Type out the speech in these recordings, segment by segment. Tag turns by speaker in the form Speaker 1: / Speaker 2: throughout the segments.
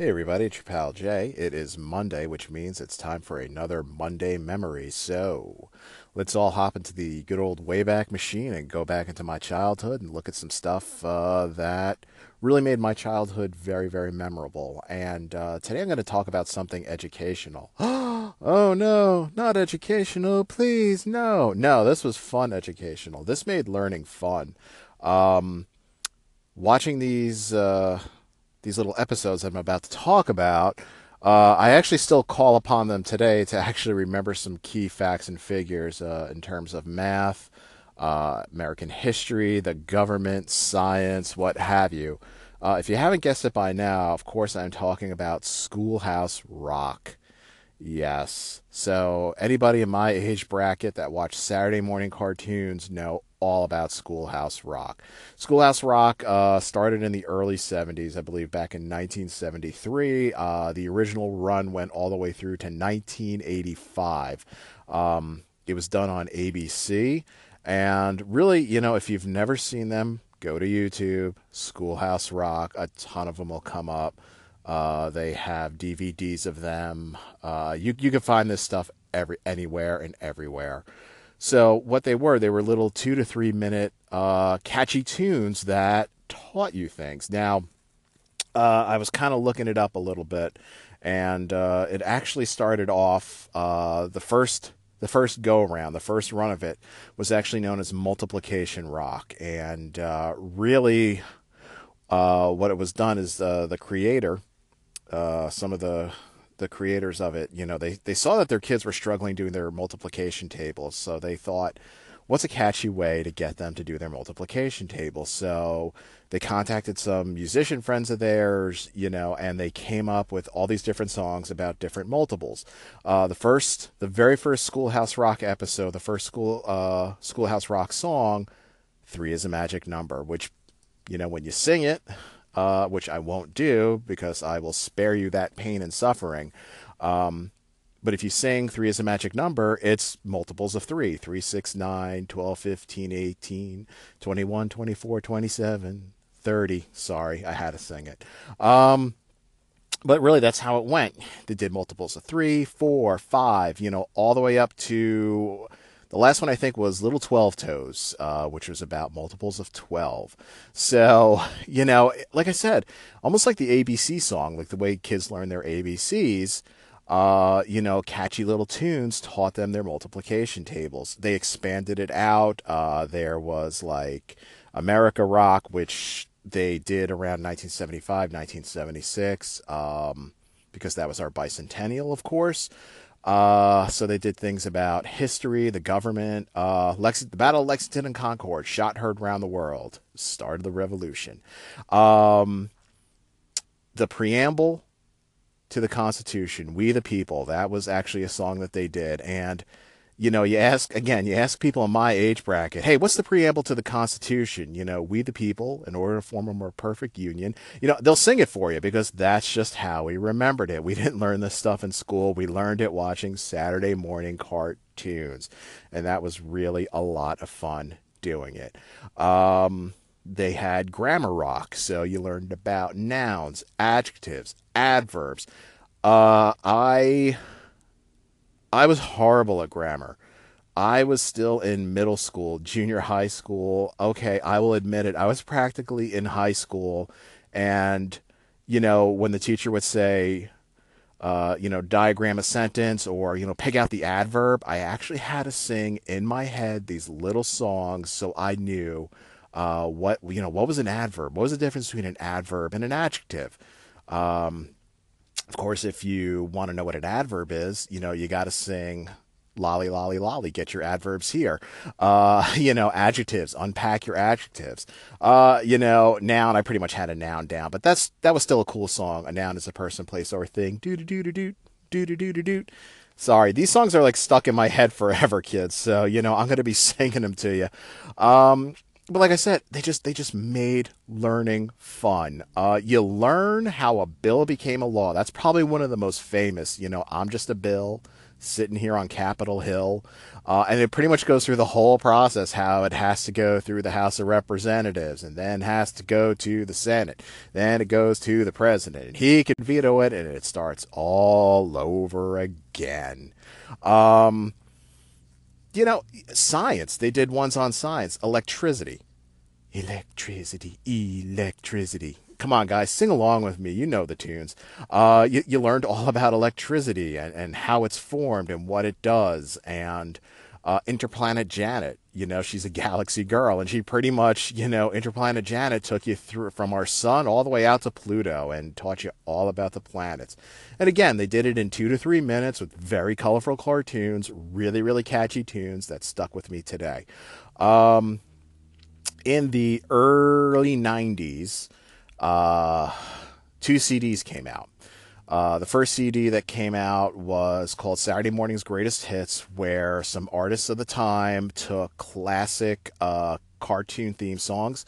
Speaker 1: Hey everybody, it's your pal Jay. It is Monday, which means it's time for another Monday memory. So let's all hop into the good old Wayback Machine and go back into my childhood and look at some stuff uh, that really made my childhood very, very memorable. And uh, today I'm going to talk about something educational. oh no, not educational, please, no. No, this was fun educational. This made learning fun. Um, watching these. Uh, these little episodes I'm about to talk about, uh, I actually still call upon them today to actually remember some key facts and figures uh, in terms of math, uh, American history, the government, science, what have you. Uh, if you haven't guessed it by now, of course, I'm talking about Schoolhouse Rock. Yes. So anybody in my age bracket that watched Saturday morning cartoons know all about Schoolhouse Rock. Schoolhouse Rock uh, started in the early 70s, I believe, back in 1973. Uh, the original run went all the way through to 1985. Um, it was done on ABC. And really, you know, if you've never seen them, go to YouTube, Schoolhouse Rock. A ton of them will come up. Uh, they have DVDs of them. Uh, you you can find this stuff every anywhere and everywhere. So what they were, they were little two to three minute uh, catchy tunes that taught you things. Now, uh, I was kind of looking it up a little bit, and uh, it actually started off uh, the first the first go around, the first run of it was actually known as multiplication rock, and really, what it was done is the creator, some of the the creators of it, you know, they, they saw that their kids were struggling doing their multiplication tables. So they thought, what's a catchy way to get them to do their multiplication table? So they contacted some musician friends of theirs, you know, and they came up with all these different songs about different multiples. Uh, the first, the very first Schoolhouse Rock episode, the first school uh, Schoolhouse Rock song, three is a magic number, which, you know, when you sing it, uh, which I won't do because I will spare you that pain and suffering. Um, but if you sing 3 is a magic number, it's multiples of 3 3, 6, 9, 12, 15, 18, 21, 24, 27, 30. Sorry, I had to sing it. Um, but really, that's how it went. They did multiples of three, four, five, you know, all the way up to the last one I think was Little Twelve Toes, uh, which was about multiples of twelve. So you know, like I said, almost like the ABC song, like the way kids learn their ABCs. Uh, you know, catchy little tunes taught them their multiplication tables. They expanded it out. Uh, there was like America Rock, which they did around 1975, 1976, um, because that was our bicentennial, of course. Uh, so they did things about history, the government, uh, Lex- the Battle of Lexington and Concord, shot heard around the world, started the revolution. Um, the preamble to the Constitution, We the People, that was actually a song that they did. And you know, you ask again, you ask people in my age bracket, hey, what's the preamble to the Constitution? You know, we the people, in order to form a more perfect union, you know, they'll sing it for you because that's just how we remembered it. We didn't learn this stuff in school. We learned it watching Saturday morning cartoons. And that was really a lot of fun doing it. Um, they had grammar rock, so you learned about nouns, adjectives, adverbs. Uh, I I was horrible at grammar. I was still in middle school, junior high school. Okay, I will admit it. I was practically in high school. And, you know, when the teacher would say, uh, you know, diagram a sentence or, you know, pick out the adverb, I actually had to sing in my head these little songs so I knew uh, what, you know, what was an adverb? What was the difference between an adverb and an adjective? Um, of course, if you want to know what an adverb is, you know, you got to sing lolly, lolly, lolly. Get your adverbs here. Uh, you know, adjectives. Unpack your adjectives. Uh, you know, noun. I pretty much had a noun down, but that's that was still a cool song. A noun is a person, place, or thing. Do do do do do do do do do do. Sorry, these songs are like stuck in my head forever, kids. So you know, I'm gonna be singing them to you. Um, but like I said, they just they just made learning fun. Uh, you learn how a bill became a law. That's probably one of the most famous. You know, I'm just a bill. sitting here on Capitol Hill. Uh, and it pretty much goes through the whole process how it has to go through the House of Representatives and then has to go to the Senate. Then it goes to the president. And he can veto it, and it starts all over again. Um, you know, science. They did ones on science. Electricity. Electricity. Electricity come on, guys, sing along with me. You know the tunes. Uh, you, you learned all about electricity and, and how it's formed and what it does. And uh, Interplanet Janet, you know, she's a galaxy girl, and she pretty much, you know, Interplanet Janet took you through from our sun all the way out to Pluto and taught you all about the planets. And again, they did it in two to three minutes with very colorful cartoons, really, really catchy tunes that stuck with me today. Um, in the early 90s, uh, two CDs came out. Uh, the first CD that came out was called Saturday Morning's Greatest Hits, where some artists of the time took classic uh, cartoon theme songs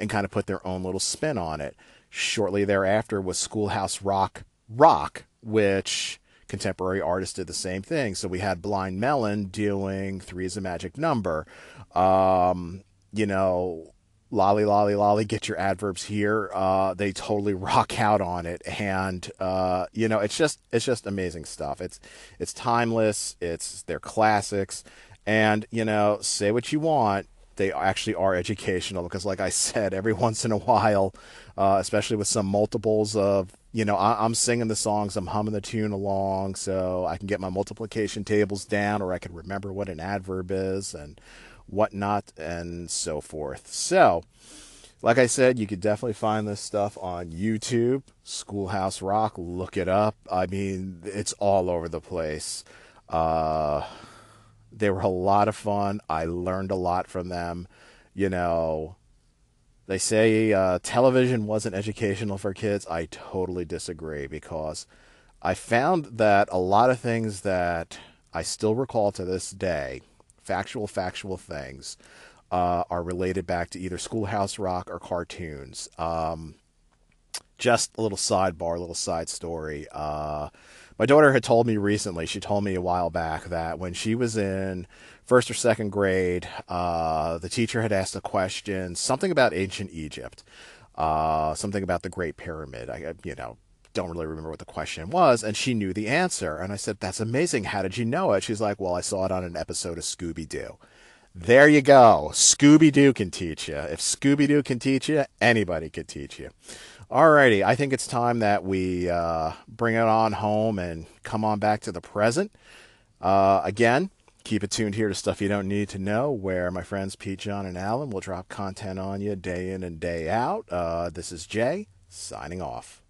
Speaker 1: and kind of put their own little spin on it. Shortly thereafter was Schoolhouse Rock Rock, which contemporary artists did the same thing. So we had Blind Melon doing Three is a Magic Number. Um, you know, lolly lolly lolly get your adverbs here. Uh, they totally rock out on it. And uh, you know it's just it's just amazing stuff. It's it's timeless. It's they're classics. And you know say what you want. They actually are educational because like i said every once in a while uh, especially with some multiples of you know I, i'm singing the songs. I'm humming the tune along so i can get my multiplication tables down or i can remember what an adverb is. And whatnot, and so forth. So, like I said, you could definitely find this stuff on YouTube, Schoolhouse Rock. Look it up. I mean, it's all over the place. Uh, they were a lot of fun. I learned a lot from them. You know, they say uh, television wasn't educational for kids. I totally disagree because I found that a lot of things that I still recall to this day factual, factual things uh, are related back to either Schoolhouse Rock or cartoons. Um, just a little sidebar, a little side story. Uh, my daughter had told me recently, she told me a while back that when she was in first or second grade, uh, the teacher had asked a question, something about ancient Egypt, uh, something about the Great Pyramid. I, you know, don't really remember what the question was, and she knew the answer. And I said, That's amazing. How did you know it? She's like, Well, I saw it on an episode of Scooby Doo. There you go. Scooby Doo can teach you. If Scooby Doo can teach you, anybody could teach you. Alrighty, I think it's time that we uh, bring it on home and come on back to the present. Uh, again, keep it tuned here to stuff you don't need to know, where my friends Pete, John, and Alan will drop content on you day in and day out. Uh, this is Jay signing off.